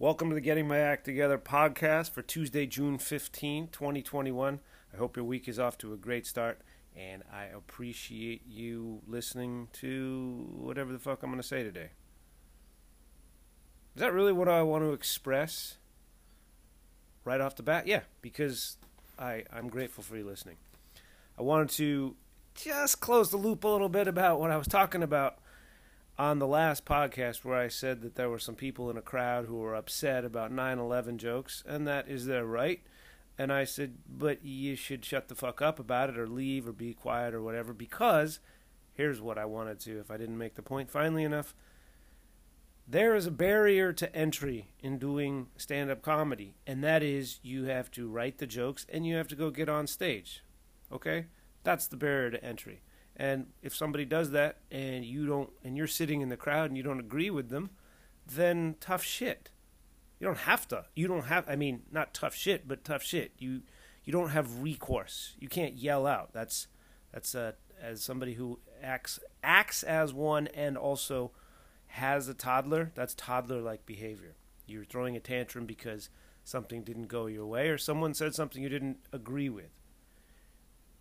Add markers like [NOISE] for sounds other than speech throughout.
Welcome to the Getting My Act Together podcast for Tuesday, June 15, 2021. I hope your week is off to a great start, and I appreciate you listening to whatever the fuck I'm going to say today. Is that really what I want to express right off the bat? Yeah, because I, I'm grateful for you listening. I wanted to just close the loop a little bit about what I was talking about on the last podcast where I said that there were some people in a crowd who were upset about 9 11 jokes, and that is their right. And I said, but you should shut the fuck up about it or leave or be quiet or whatever because here's what I wanted to, if I didn't make the point finally enough. There is a barrier to entry in doing stand up comedy, and that is you have to write the jokes and you have to go get on stage. Okay? That's the barrier to entry. And if somebody does that and you don't, and you're sitting in the crowd and you don't agree with them, then tough shit. You don't have to. You don't have. I mean, not tough shit, but tough shit. You you don't have recourse. You can't yell out. That's that's uh, as somebody who acts acts as one and also has a toddler. That's toddler like behavior. You're throwing a tantrum because something didn't go your way or someone said something you didn't agree with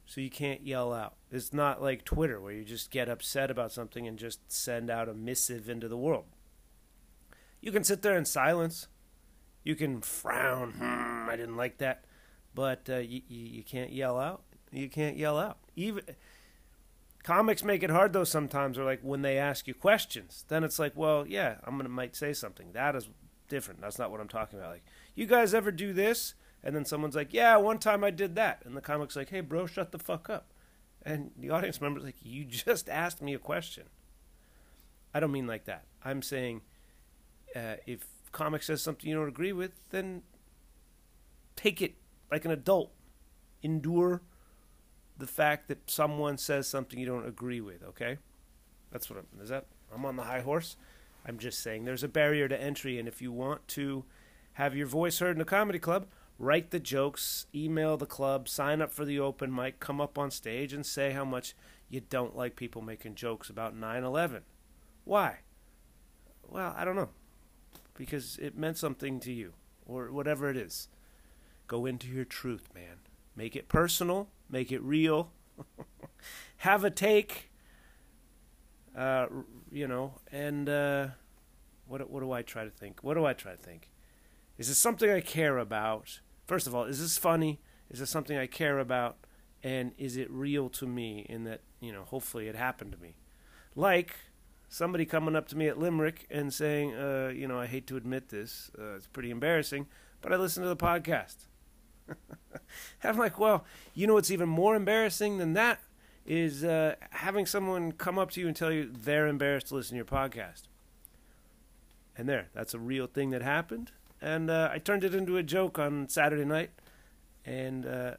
so you can't yell out. It's not like Twitter where you just get upset about something and just send out a missive into the world. You can sit there in silence. You can frown. Hmm, I didn't like that, but uh, you, you can't yell out. You can't yell out. Even comics make it hard though. Sometimes, or like when they ask you questions, then it's like, well, yeah, I'm gonna might say something. That is different. That's not what I'm talking about. Like, you guys ever do this? And then someone's like, "Yeah, one time I did that," and the comic's like, "Hey, bro, shut the fuck up." And the audience member's like, "You [LAUGHS] just asked me a question." I don't mean like that. I'm saying, uh, if comic says something you don't agree with, then take it like an adult. Endure the fact that someone says something you don't agree with. Okay, that's what I'm. Is that? I'm on the high horse. I'm just saying there's a barrier to entry, and if you want to have your voice heard in a comedy club, write the jokes, email the club, sign up for the open mic, come up on stage and say how much you don't like people making jokes about 9 11. Why? Well, I don't know. Because it meant something to you, or whatever it is. Go into your truth, man. Make it personal, make it real. [LAUGHS] Have a take, uh, you know, and uh, what, what do I try to think? What do I try to think? Is this something I care about? First of all, is this funny? Is this something I care about? And is it real to me in that, you know, hopefully it happened to me? Like somebody coming up to me at Limerick and saying, uh, you know, I hate to admit this, uh, it's pretty embarrassing, but I listen to the podcast. [LAUGHS] I'm like, well, you know what's even more embarrassing than that is uh, having someone come up to you and tell you they're embarrassed to listen to your podcast. And there, that's a real thing that happened and uh, I turned it into a joke on Saturday night. And uh,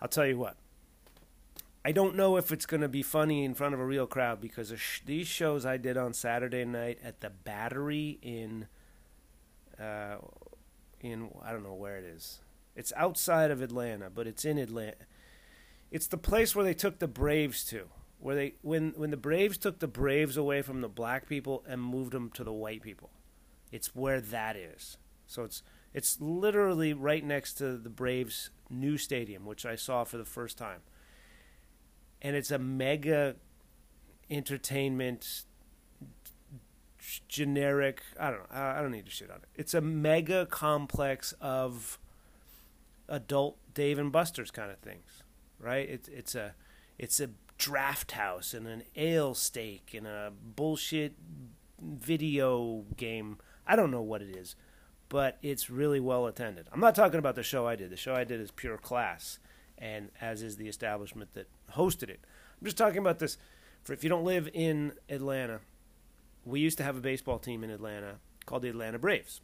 I'll tell you what, I don't know if it's going to be funny in front of a real crowd because sh- these shows I did on Saturday night at the Battery in, uh, in I don't know where it is. It's outside of Atlanta, but it's in Atlanta. It's the place where they took the Braves to where they when when the Braves took the Braves away from the black people and moved them to the white people. It's where that is. So it's it's literally right next to the Braves' new stadium, which I saw for the first time. And it's a mega entertainment generic i don't know i don't need to shit on it it's a mega complex of adult dave and buster's kind of things right it's it's a it's a draft house and an ale steak and a bullshit video game I don't know what it is, but it's really well attended. I'm not talking about the show I did. The show I did is pure class, and as is the establishment that hosted it. I'm just talking about this. For if you don't live in Atlanta, we used to have a baseball team in Atlanta called the Atlanta Braves.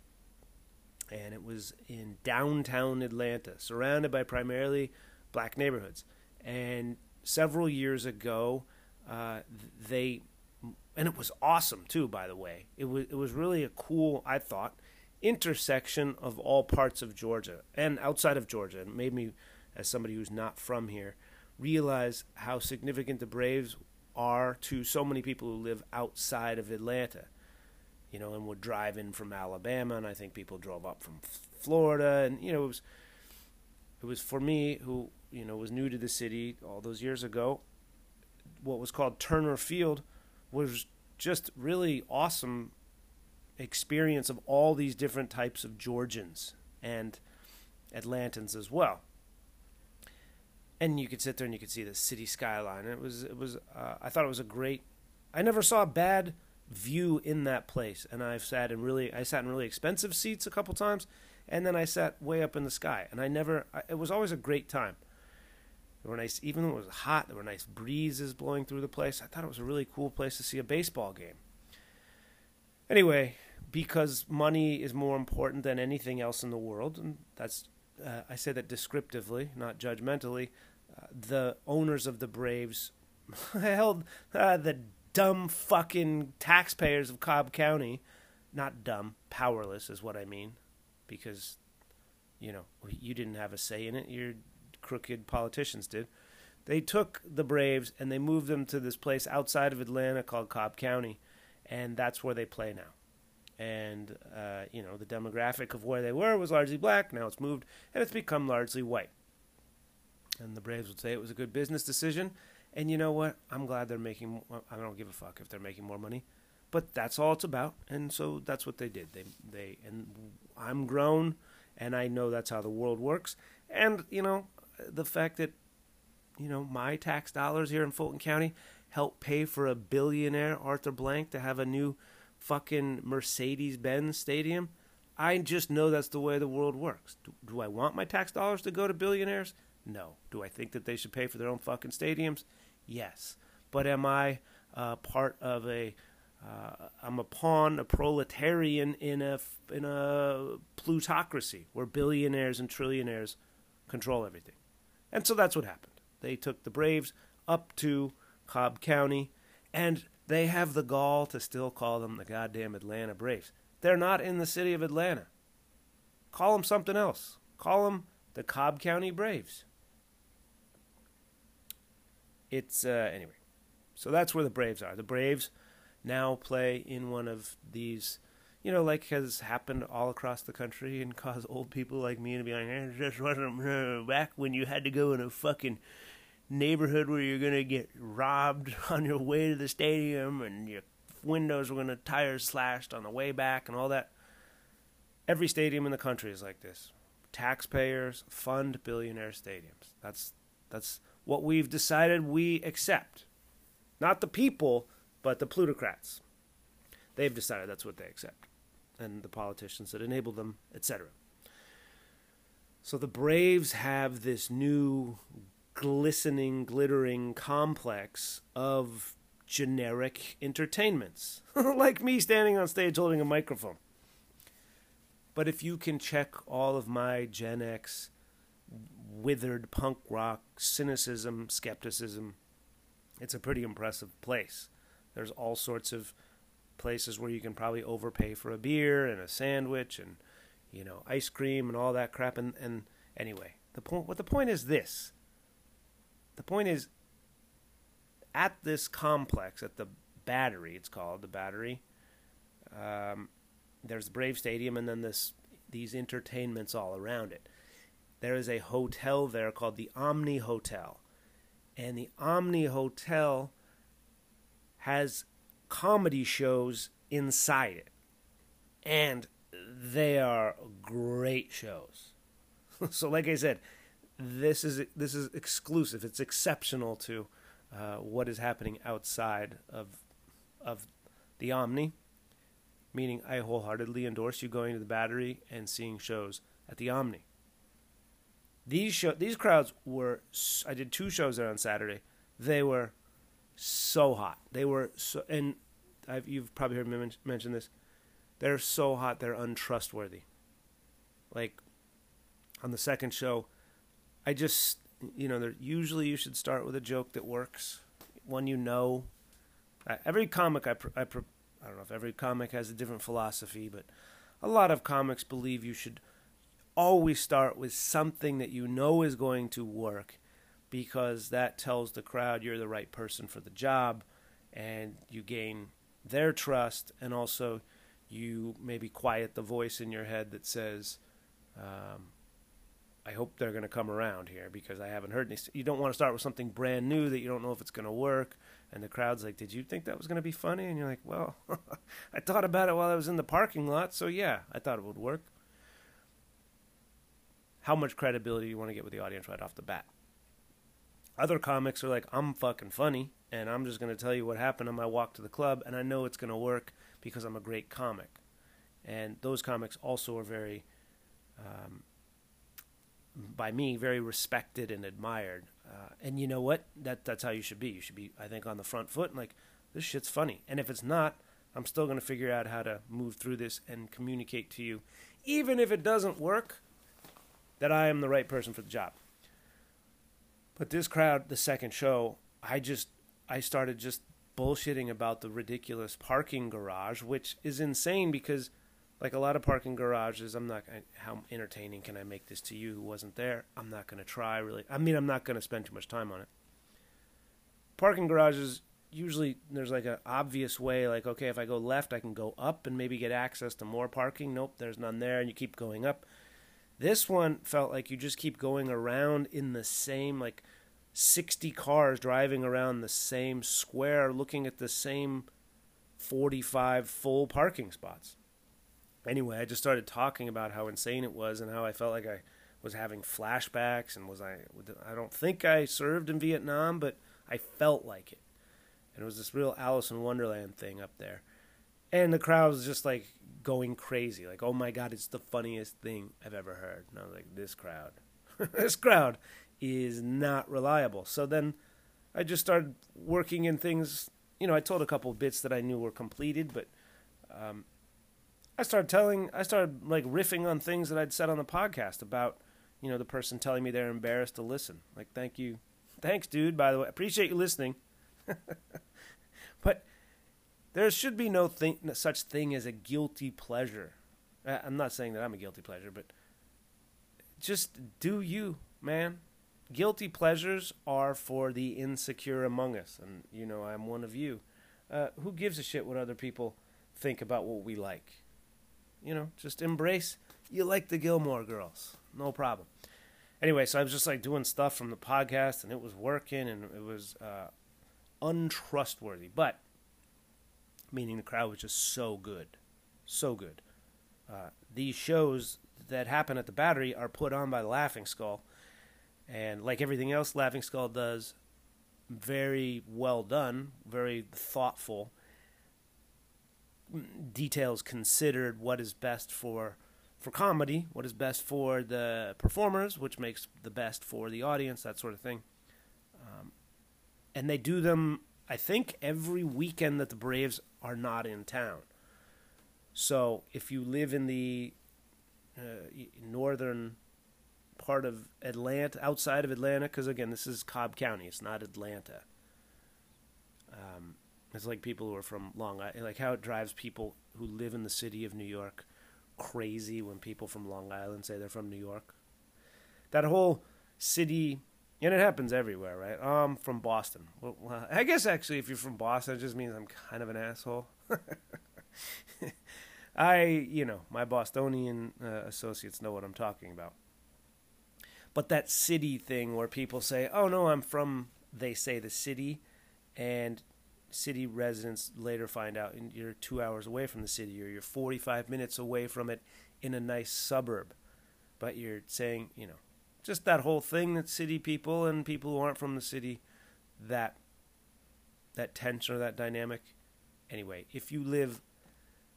And it was in downtown Atlanta, surrounded by primarily black neighborhoods. And several years ago, uh, they and it was awesome too. By the way, it was it was really a cool, I thought, intersection of all parts of Georgia and outside of Georgia. It made me, as somebody who's not from here, realize how significant the Braves are to so many people who live outside of Atlanta. you know, and would drive in from Alabama, and I think people drove up from Florida, and you know, it was it was for me who you know was new to the city all those years ago. What was called Turner Field was just really awesome experience of all these different types of Georgians and Atlantans as well. And you could sit there and you could see the city skyline. It was it was uh, I thought it was a great. I never saw a bad view in that place, and I've sat in really I sat in really expensive seats a couple times, and then I sat way up in the sky, and I never. It was always a great time. There were nice, even though it was hot. There were nice breezes blowing through the place. I thought it was a really cool place to see a baseball game. Anyway, because money is more important than anything else in the world, and that's uh, I say that descriptively, not judgmentally. Uh, the owners of the Braves [LAUGHS] held uh, the dumb fucking taxpayers of Cobb County, not dumb, powerless is what I mean, because you know you didn't have a say in it. Your crooked politicians did. They took the Braves and they moved them to this place outside of Atlanta called Cobb County, and that's where they play now and uh, you know the demographic of where they were was largely black. Now it's moved and it's become largely white. And the Braves would say it was a good business decision. And you know what? I'm glad they're making. I don't give a fuck if they're making more money, but that's all it's about. And so that's what they did. They they and I'm grown, and I know that's how the world works. And you know the fact that you know my tax dollars here in Fulton County help pay for a billionaire Arthur Blank to have a new fucking Mercedes Benz stadium. I just know that's the way the world works. Do, do, I want my tax dollars to go to billionaires? No. Do I think that they should pay for their own fucking stadiums? Yes. But am I uh, part of a? am a pawn, a proletarian in a in a plutocracy where billionaires and trillionaires control everything. And so that's what happened. They took the Braves up to Cobb County, and they have the gall to still call them the goddamn Atlanta Braves. They're not in the city of Atlanta. Call them something else. Call them the Cobb County Braves. It's uh, anyway. So that's where the Braves are. The Braves now play in one of these, you know, like has happened all across the country and caused old people like me to be like, it just wasn't uh, back when you had to go in a fucking neighborhood where you're to get robbed [LAUGHS] on your way to the stadium and your windows were to tires slashed on the way back and all that. Every stadium in the country is like this. Taxpayers fund billionaire stadiums. That's that's what we've decided we accept. Not the people, but the plutocrats. They've decided that's what they accept. And the politicians that enable them, etc. So the Braves have this new glistening, glittering complex of generic entertainments, [LAUGHS] like me standing on stage holding a microphone. But if you can check all of my Gen X withered punk rock cynicism, skepticism, it's a pretty impressive place. There's all sorts of places where you can probably overpay for a beer and a sandwich and you know ice cream and all that crap and, and anyway the point what the point is this the point is, at this complex, at the Battery, it's called the Battery. Um, there's the Brave Stadium, and then this these entertainments all around it. There is a hotel there called the Omni Hotel, and the Omni Hotel has comedy shows inside it, and they are great shows. [LAUGHS] so, like I said, this is this is exclusive. It's exceptional to uh, what is happening outside of of the Omni. Meaning, I wholeheartedly endorse you going to the Battery and seeing shows at the Omni. These show these crowds were. I did two shows there on Saturday. They were so hot. They were so, and I've, you've probably heard me mention this. They're so hot. They're untrustworthy. Like on the second show I just, you know, usually you should start with a joke that works, one you know. every comic I, I, I don't know if every comic has a different philosophy, but a lot of comics believe you should always start with something that you know is going to work because that tells the crowd you're the right person for the job and you gain their trust and also you maybe quiet the voice in your head that says, um, I hope they're going to come around here because I haven't heard any. You don't want to start with something brand new that you don't know if it's going to work. And the crowd's like, Did you think that was going to be funny? And you're like, Well, [LAUGHS] I thought about it while I was in the parking lot. So yeah, I thought it would work. How much credibility do you want to get with the audience right off the bat? Other comics are like, I'm fucking funny, and I'm just going to tell you what happened on my walk to the club, and I know it's going to work because I'm a great comic. And those comics also are very, um, by me, very respected and admired. Uh, and you know what? That that's how you should be. You should be, I think, on the front foot and like, this shit's funny. And if it's not, I'm still going to figure out how to move through this and communicate to you, even if it doesn't work, that I am the right person for the job. But this crowd, the second show, I just I started just bullshitting about the ridiculous parking garage, which is insane because like a lot of parking garages, I'm not how entertaining can I make this to you who wasn't there? I'm not going to try really. I mean, I'm not going to spend too much time on it. Parking garages usually there's like an obvious way like okay, if I go left, I can go up and maybe get access to more parking. Nope, there's none there and you keep going up. This one felt like you just keep going around in the same like 60 cars driving around the same square looking at the same 45 full parking spots. Anyway, I just started talking about how insane it was and how I felt like I was having flashbacks and was I I don't think I served in Vietnam, but I felt like it. And it was this real Alice in Wonderland thing up there. And the crowd was just like going crazy. Like, oh my God, it's the funniest thing I've ever heard. And I was like, this crowd, [LAUGHS] this crowd is not reliable. So then I just started working in things. You know, I told a couple bits that I knew were completed, but um, I started telling, I started like riffing on things that I'd said on the podcast about, you know, the person telling me they're embarrassed to listen. Like, thank you. Thanks, dude, by the way. Appreciate you listening. [LAUGHS] but there should be no such thing as a guilty pleasure. I'm not saying that I'm a guilty pleasure, but just do you, man. Guilty pleasures are for the insecure among us, and you know I'm one of you. Uh, who gives a shit what other people think about what we like? You know, just embrace. You like the Gilmore Girls, no problem. Anyway, so I was just like doing stuff from the podcast, and it was working, and it was uh, untrustworthy, but meaning the crowd was just so good, so good. Uh, these shows that happen at the Battery are put on by Laughing Skull, and like everything else, Laughing Skull does very well done, very thoughtful. Details considered what is best for for comedy, what is best for the performers, which makes the best for the audience, that sort of thing. Um, and they do them I think every weekend that the Braves are not in town. So if you live in the uh, northern part of Atlanta, outside of Atlanta, because again, this is Cobb County, it's not Atlanta. Um, it's like people who are from Long Island, like how it drives people who live in the city of New York crazy when people from Long Island say they're from New York. That whole city and it happens everywhere, right? I'm from Boston. Well, well, I guess actually, if you're from Boston, it just means I'm kind of an asshole. [LAUGHS] I, you know, my Bostonian uh, associates know what I'm talking about. But that city thing where people say, oh no, I'm from, they say the city, and city residents later find out you're two hours away from the city or you're 45 minutes away from it in a nice suburb. But you're saying, you know, just that whole thing that city people and people who aren't from the city that that tension or that dynamic. Anyway if you live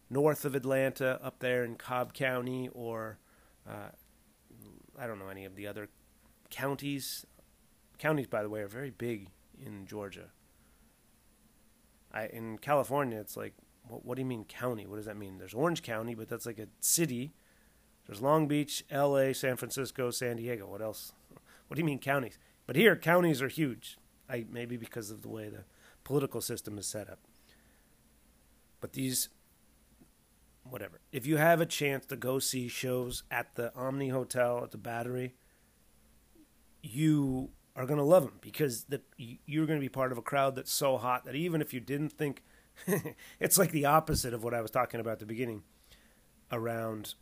north of atlanta up there in cobb county or uh, i don't know any of the other counties counties by the way are very big in georgia. I, in california it's like what, what do you mean county? What does that mean? There's orange county but that's like a city there's Long Beach, L.A., San Francisco, San Diego. What else? What do you mean counties? But here, counties are huge. I maybe because of the way the political system is set up. But these, whatever. If you have a chance to go see shows at the Omni Hotel at the Battery, you are going to love them because the, you're going to be part of a crowd that's so hot that even if you didn't think [LAUGHS] it's like the opposite of what I was talking about at the beginning around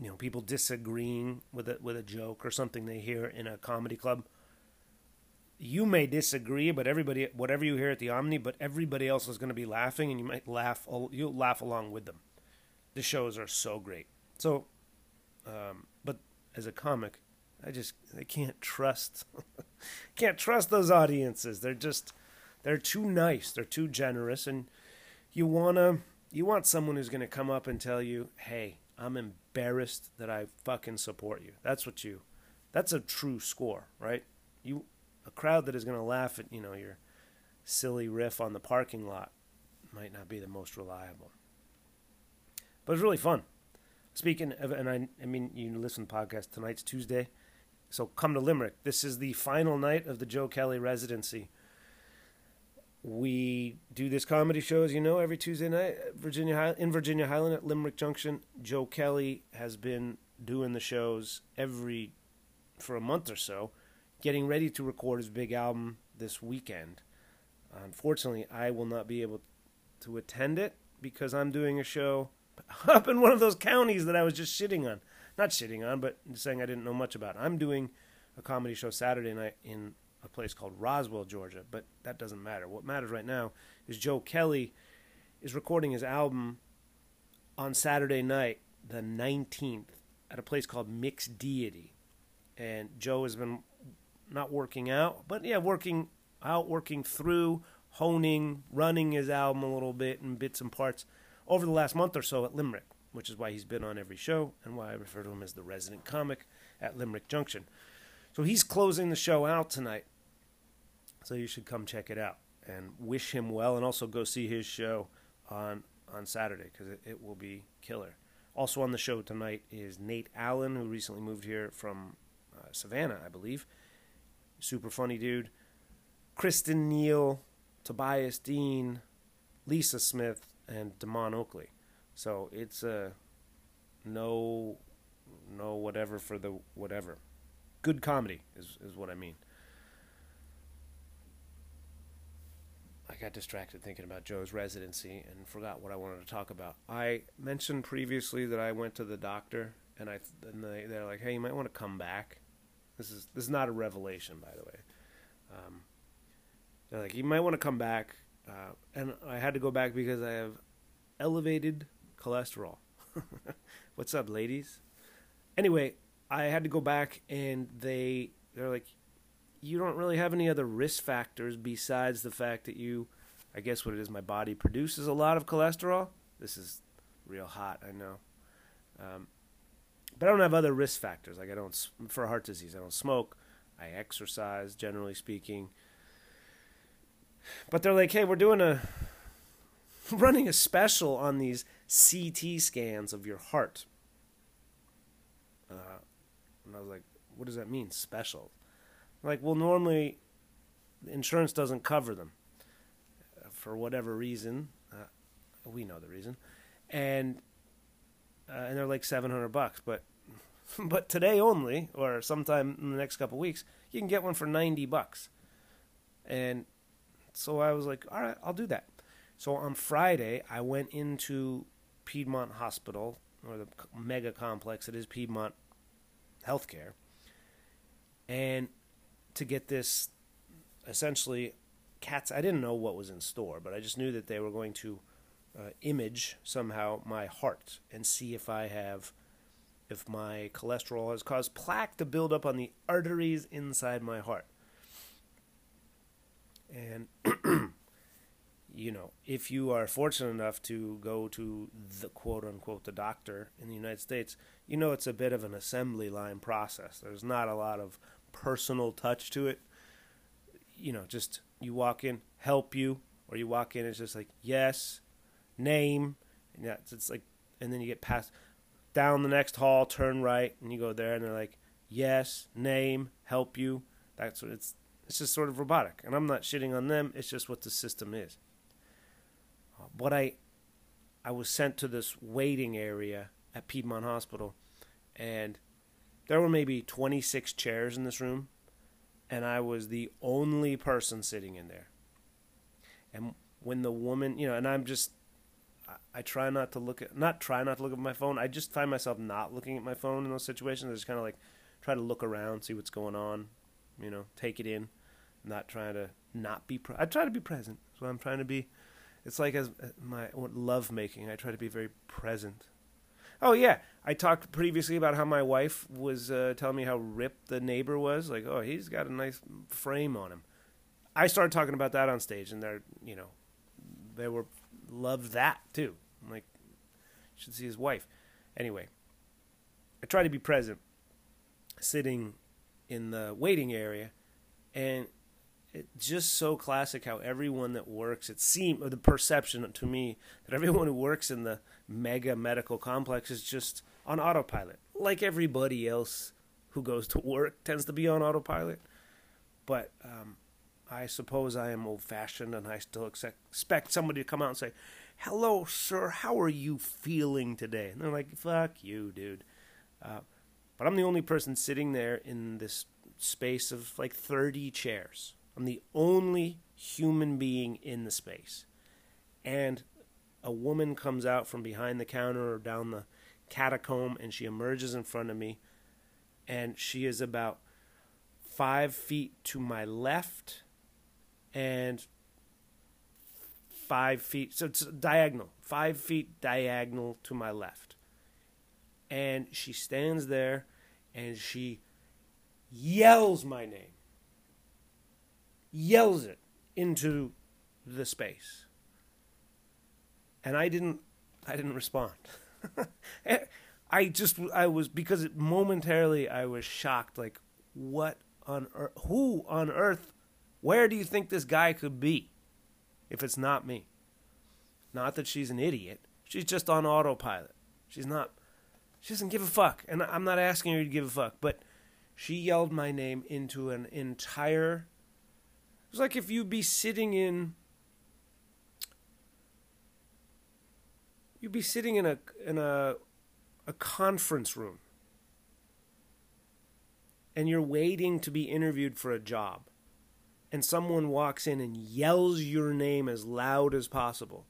you know people disagreeing with a with a joke or something they hear in a comedy club. You may disagree but everybody whatever you hear at the omni but everybody else is going to be laughing and you might laugh you'll laugh along with them. The shows are so great. So um, but as a comic i just i can't trust [LAUGHS] can't trust those audiences. They're just they're too nice. They're too generous. And you want to you want someone who's going to come up and tell you hey I'm embarrassed that I fucking support you. That's what you that's a true score, right? You a crowd that is going to laugh at, you know, your silly riff on the parking lot might not be the most reliable. But it's really fun. Speaking of, and I, I mean, you listen to the podcast, tonight's Tuesday. So come to Limerick. This is the final night of the Joe Kelly residency we do this comedy show, as you know, every Tuesday night, Virginia in Virginia Highland at Limerick Junction. Joe Kelly has been doing the shows every for a month or so, getting ready to record his big album this weekend. Unfortunately, I will not be able to attend it because I'm doing a show [LAUGHS] up in one of those counties that I was just shitting on. Not shitting on, but saying I didn't know much about. I'm doing a comedy show Saturday night in a place called Roswell, Georgia, but that doesn't matter. What matters right now is Joe Kelly is recording his album on Saturday night, the 19th, at a place called Mixed Deity. And Joe has been not working out, but yeah, working out, working through, honing, running his album a little bit in bits and parts over the last month or so at Limerick, which is why he's been on every show and why I refer to him as the resident comic at Limerick Junction. So he's closing the show out tonight. So you should come check it out and wish him well, and also go see his show on on Saturday because it, it will be killer. Also on the show tonight is Nate Allen, who recently moved here from uh, Savannah, I believe. Super funny dude. Kristen Neal, Tobias Dean, Lisa Smith, and Damon Oakley. So it's a no, no whatever for the whatever. Good comedy is is what I mean. Got distracted thinking about Joe's residency and forgot what I wanted to talk about. I mentioned previously that I went to the doctor and I and they they're like, "Hey, you might want to come back." This is this is not a revelation, by the way. Um, they're like, "You might want to come back," uh, and I had to go back because I have elevated cholesterol. [LAUGHS] What's up, ladies? Anyway, I had to go back, and they they're like, you don't really have any other risk factors besides the fact that you, I guess what it is, my body produces a lot of cholesterol. This is real hot, I know. Um, but I don't have other risk factors. Like I don't for heart disease. I don't smoke. I exercise, generally speaking. But they're like, hey, we're doing a [LAUGHS] running a special on these CT scans of your heart. Uh, and I was like, what does that mean, special? Like, well, normally insurance doesn't cover them uh, for whatever reason. Uh, we know the reason, and uh, and they're like seven hundred bucks. But [LAUGHS] but today only, or sometime in the next couple weeks, you can get one for ninety bucks. And so I was like, all right, I'll do that. So on Friday, I went into Piedmont Hospital, or the mega complex that is Piedmont Healthcare, and to get this essentially cats I didn't know what was in store, but I just knew that they were going to uh, image somehow my heart and see if I have if my cholesterol has caused plaque to build up on the arteries inside my heart. And [CLEARS THROAT] you know, if you are fortunate enough to go to the quote unquote the doctor in the United States, you know it's a bit of an assembly line process. There's not a lot of personal touch to it. You know, just you walk in, help you, or you walk in, it's just like yes, name, and yeah, it's, like, and then you get past down the next hall, turn right, and you go there, and they're like yes, name, help you. That's what it's. It's just sort of robotic, and I'm not shitting on them. It's just what the system is. Uh, what I, I was sent to this waiting area at Piedmont Hospital, and there were maybe 26 chairs in this room, and I was the only person sitting in there. And when the woman, you know, and I'm just, I, try not to look at, not try not to look at my phone. I just find myself not looking at my phone in those situations. I just kind of like try to look around, see what's going on, you know, take it in, not trying to not be. Pre- I try to be present. What I'm trying to be. It's like as my love making. I try to be very present. Oh yeah, I talked previously about how my wife was uh, telling me how ripped the neighbor was. Like, oh, he's got a nice frame on him. I started talking about that on stage, and they're, you know, they were loved that too. I'm like, should see his wife. Anyway, I try to be present, sitting in the waiting area, and it's just so classic how everyone that works it seems the perception to me that everyone who works in the mega medical complex is just on autopilot. Like everybody else who goes to work tends to be on autopilot but um, i suppose i am old fashioned and i still expect somebody to come out and say hello sir how are you feeling today? And they're like fuck you dude. Uh, but i'm the only person sitting there in this space of like 30 chairs. I'm the only human being in the space. And a woman comes out from behind the counter or down the catacomb and she emerges in front of me. And she is about five feet to my left and five feet. So it's diagonal, five feet diagonal to my left. And she stands there and she yells my name yells it into the space. And I didn't I didn't respond. [LAUGHS] [LAUGHS] I just I was because it, momentarily I was shocked like what on earth who on earth where do you think this guy could be if it's not me? Not that she's an idiot. She's just on autopilot. She's not she doesn't give a fuck. And I'm not asking her to give a fuck, but she yelled my name into an entire it's like if you'd be sitting in you'd be sitting in a in a a conference room. And you're waiting to be interviewed for a job. And someone walks in and yells your name as loud as possible.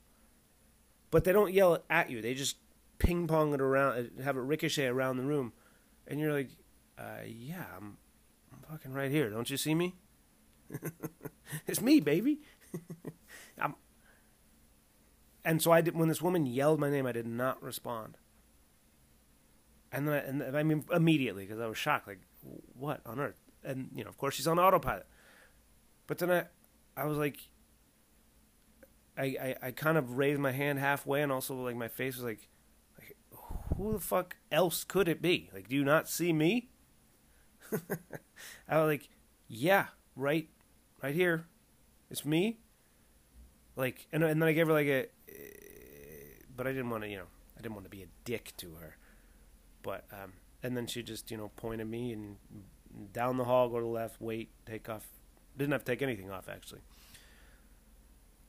But they don't yell at you. They just ping pong it around have it ricochet around the room. And you're like uh, yeah I'm, I'm fucking right here. Don't you see me? [LAUGHS] It's me, baby. [LAUGHS] And so I did. When this woman yelled my name, I did not respond. And then, I, and I mean immediately because I was shocked. Like, what on earth? And you know, of course, she's on autopilot. But then I, I was like, I, I, I kind of raised my hand halfway, and also like my face was like, like, who the fuck else could it be? Like, do you not see me? [LAUGHS] I was like, yeah, right right here. It's me. Like, and and then I gave her like a, but I didn't want to, you know, I didn't want to be a dick to her. But um, and then she just, you know, pointed me and down the hall, go to the left, wait, take off. Didn't have to take anything off actually.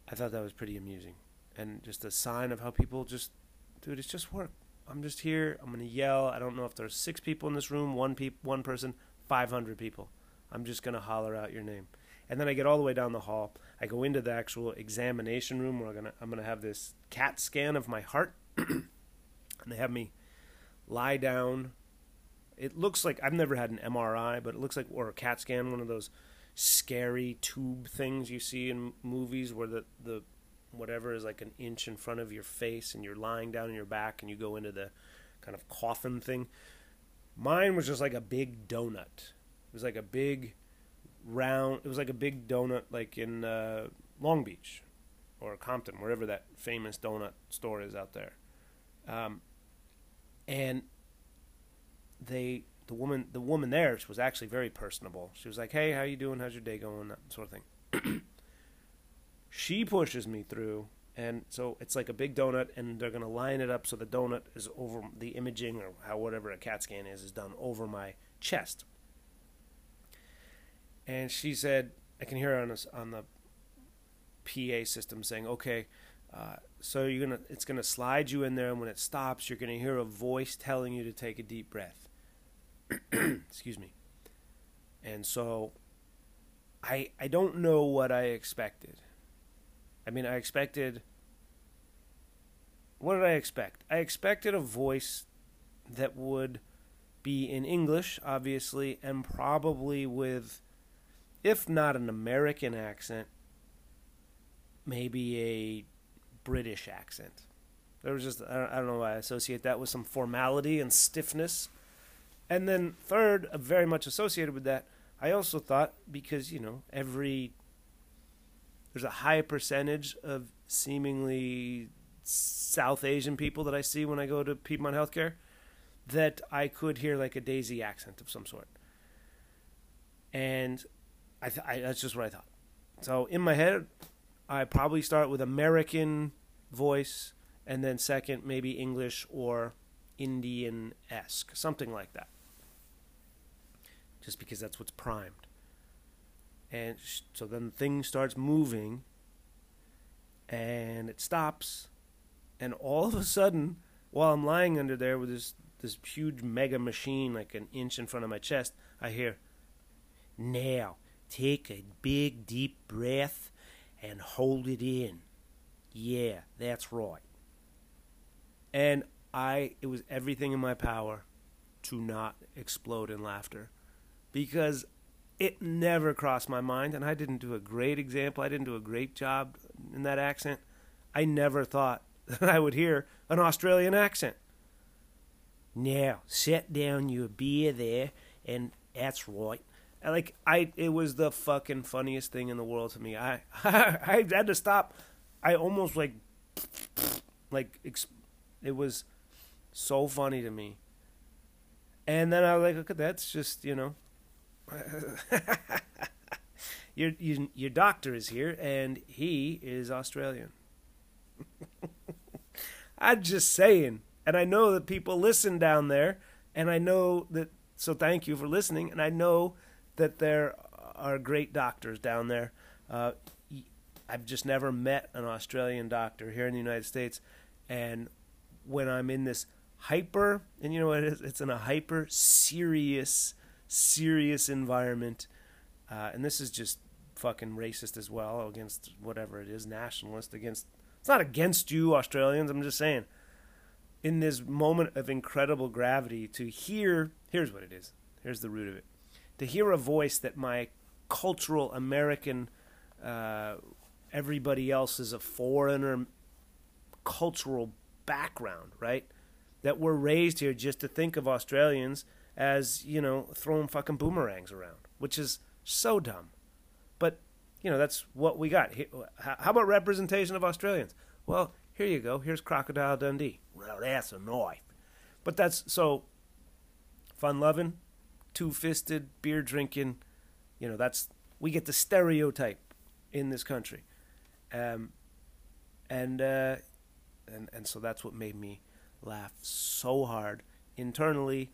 I thought that was pretty amusing, and just a sign of how people just, dude, it's just work. I'm just here. I'm gonna yell. I don't know if there's six people in this room, one peop, one person, five hundred people. I'm just gonna holler out your name and then I get all the way down the hall. I go into the actual examination room where I'm gonna I'm gonna have this CAT scan of my heart, [CLEARS THROAT] and they have me lie down. It looks like I've never had an MRI, but it looks like or a CAT scan, one of those scary tube things you see in movies where the the whatever is like an inch in front of your face and you're lying down on your back and you go into the kind of coffin thing. Mine was just like a big donut. It was like a big round. It was like a big donut, like in uh, Long Beach or Compton, wherever that famous donut store is out there. Um, and they, the woman, the woman there was actually very personable. She was like, "Hey, how you doing? How's your day going?" That sort of thing. [CLEARS THROAT] she pushes me through, and so it's like a big donut, and they're gonna line it up so the donut is over the imaging or how whatever a CAT scan is is done over my chest and she said, I can hear her on on the PA system saying, "Okay, uh, so you're gonna it's gonna slide you in there, and when it stops, you're gonna hear a voice telling you to take a deep breath." [CLEARS THROAT] Excuse me. And so, I I don't know what I expected. I mean, I expected. What did I expect? I expected a voice that would be in English, obviously, and probably with, if not an American accent, maybe a British accent. There was just, I don't know why I associate that with some formality and stiffness. And then, third, uh, very much associated with that, I also thought because, you know, every, there's a high percentage of seemingly South Asian people that I see when I go to Piedmont Healthcare that I could hear like a Desi accent of some sort. And I, th- I that's just what I thought. So in my head, I probably start with American voice, and then second maybe English or Indian esque, something like that. Just because that's what's primed. And sh- so then the thing starts moving, and it stops, and all of a sudden, while I'm lying under there with this this huge mega machine like an inch in front of my chest, I hear, Now, take a big deep breath and hold it in. Yeah, that's right. And I, it was everything in my power to not explode in laughter because it never crossed my mind, and I didn't do a great example. I didn't do a great job in that accent. I never thought [LAUGHS] that I would hear an Australian accent. Now, set down your beer there, and that's right. Like I, it was the fucking funniest thing in the world to me. I, [LAUGHS] I had to stop. I almost like, [SNIFFS] like, it was so funny to me. And then I was like, okay, that's just you know, [LAUGHS] your your your doctor is here, and he is Australian. [LAUGHS] I'm just saying and I know that people listen down there, and I know that. So thank you for listening, and I know that there are great doctors down there. Uh, I've just never met an Australian doctor here in the United States, and when I'm in this hyper, and you know what it is? It's in a hyper serious, serious environment, uh, and this is just fucking racist as well against whatever it is, nationalist against. It's not against you Australians. I'm just saying in this moment of incredible gravity to hear here's what it is here's the root of it to hear a voice that my cultural american uh, everybody else is a foreigner cultural background right that we're raised here just to think of australians as you know throwing fucking boomerangs around which is so dumb but you know that's what we got how about representation of australians well here you go. Here's Crocodile Dundee. Well, that's a knife. But that's so fun loving, two fisted, beer drinking. You know, that's we get the stereotype in this country, um, and uh, and and so that's what made me laugh so hard internally,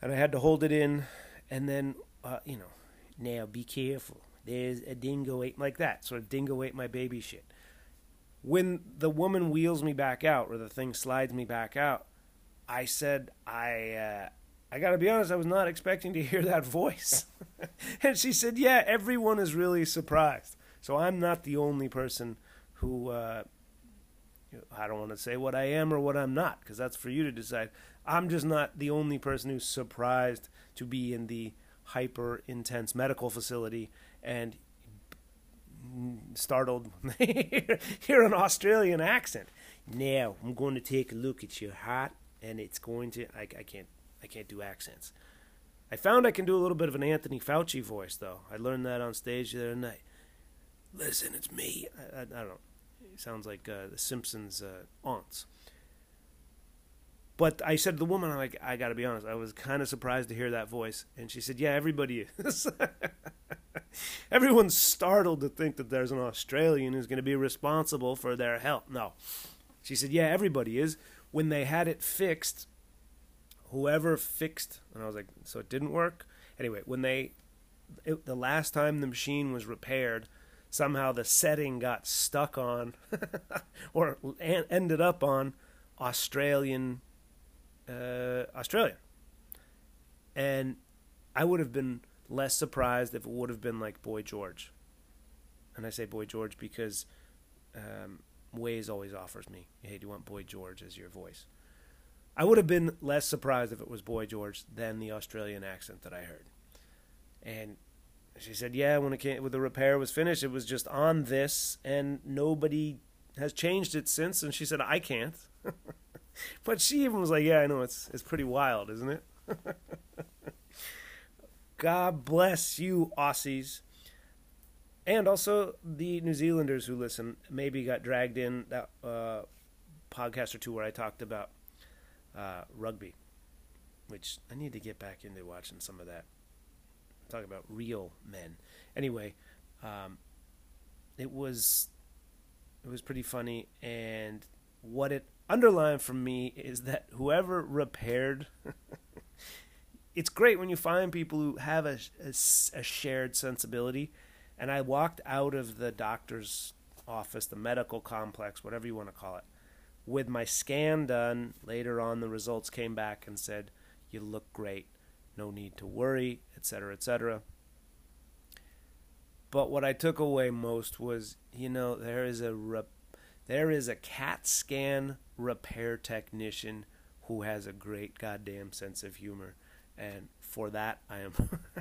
and I had to hold it in, and then uh, you know, now be careful. There's a dingo ate like that. Sort of dingo ate my baby shit when the woman wheels me back out or the thing slides me back out, I said, I, uh, I got to be honest, I was not expecting to hear that voice. [LAUGHS] and she said, Yeah, everyone is really surprised. So I'm not the only person who, uh, I don't want to say what I am or what I'm not, because that's for you to decide. I'm just not the only person who's surprised to be in the hyper intense medical facility and startled [LAUGHS] hear an Australian accent. Now I'm going to take a look at your heart, and it's going to. I, I can't. I can't do accents. I found I can do a little bit of an Anthony Fauci voice, though. I learned that on stage the other night. Listen, it's me. I, I, I don't know. It sounds like uh, the Simpsons' uh, aunts. But I said to the woman, I'm like, I got to be honest, I was kind of surprised to hear that voice. And she said, Yeah, everybody is. [LAUGHS] Everyone's startled to think that there's an Australian who's going to be responsible for their health. No. She said, Yeah, everybody is. When they had it fixed, whoever fixed, and I was like, So it didn't work? Anyway, when they, it, the last time the machine was repaired, somehow the setting got stuck on, [LAUGHS] or ended up on Australian, uh, Australian. And I would have been less surprised if it would have been like Boy George. and I say Boy George because um, Waze always offers me, hey, do you want Boy George as your voice? I would have been less surprised if it was Boy George than the Australian accent that I heard. And she said, yeah, when it came, when the repair was finished, it was just on this, and nobody has changed it since. And she said, I can't. [LAUGHS] but she even was like, yeah, I know it's it's pretty wild, isn't it? [LAUGHS] God bless you, Aussies. And also the New Zealanders who listen maybe got dragged in that uh, podcast or two where I talked about uh, rugby, which I need to get back into watching some of that. Talk about real men. Anyway, um, it was it was pretty funny, and what it underlined for me is that whoever repaired. [LAUGHS] it's great when you find people who have a, a, a shared sensibility. And I walked out of the doctor's office, the medical complex, whatever you want to call it, with my scan done. Later on, the results came back and said, You look great. No need to worry, etc., etc. But what I took away most was, you know, there is a rep- there is a CAT scan repair technician who has a great goddamn sense of humor, and for that I am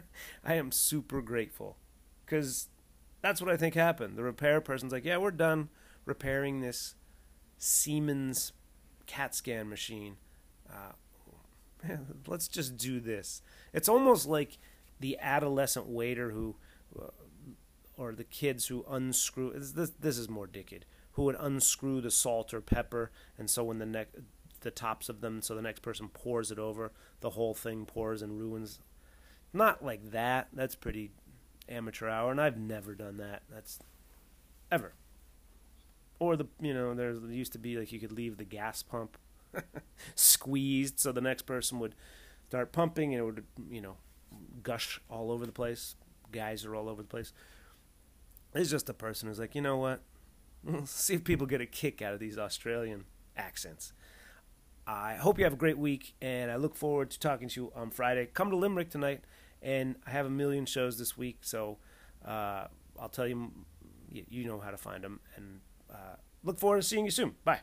[LAUGHS] I am super grateful because that's what I think happened. The repair person's like, "Yeah, we're done repairing this Siemens CAT scan machine. Uh, let's just do this." It's almost like the adolescent waiter who, uh, or the kids who unscrew. This this is more Dickhead who would unscrew the salt or pepper, and so when the neck, the tops of them, so the next person pours it over, the whole thing pours and ruins. Not like that. That's pretty amateur hour, and I've never done that. That's ever. Or the you know there used to be like you could leave the gas pump [LAUGHS] squeezed, so the next person would start pumping, and it would you know gush all over the place. Guys are all over the place. It's just a person who's like, you know what? see if people get a kick out of these Australian accents. I hope you have a great week, and I look forward to talking to you on Friday. Come to Limerick tonight, and I have a million shows this week, so uh, I'll tell you, you know how to find them, and Uh, look forward to seeing you soon. Bye.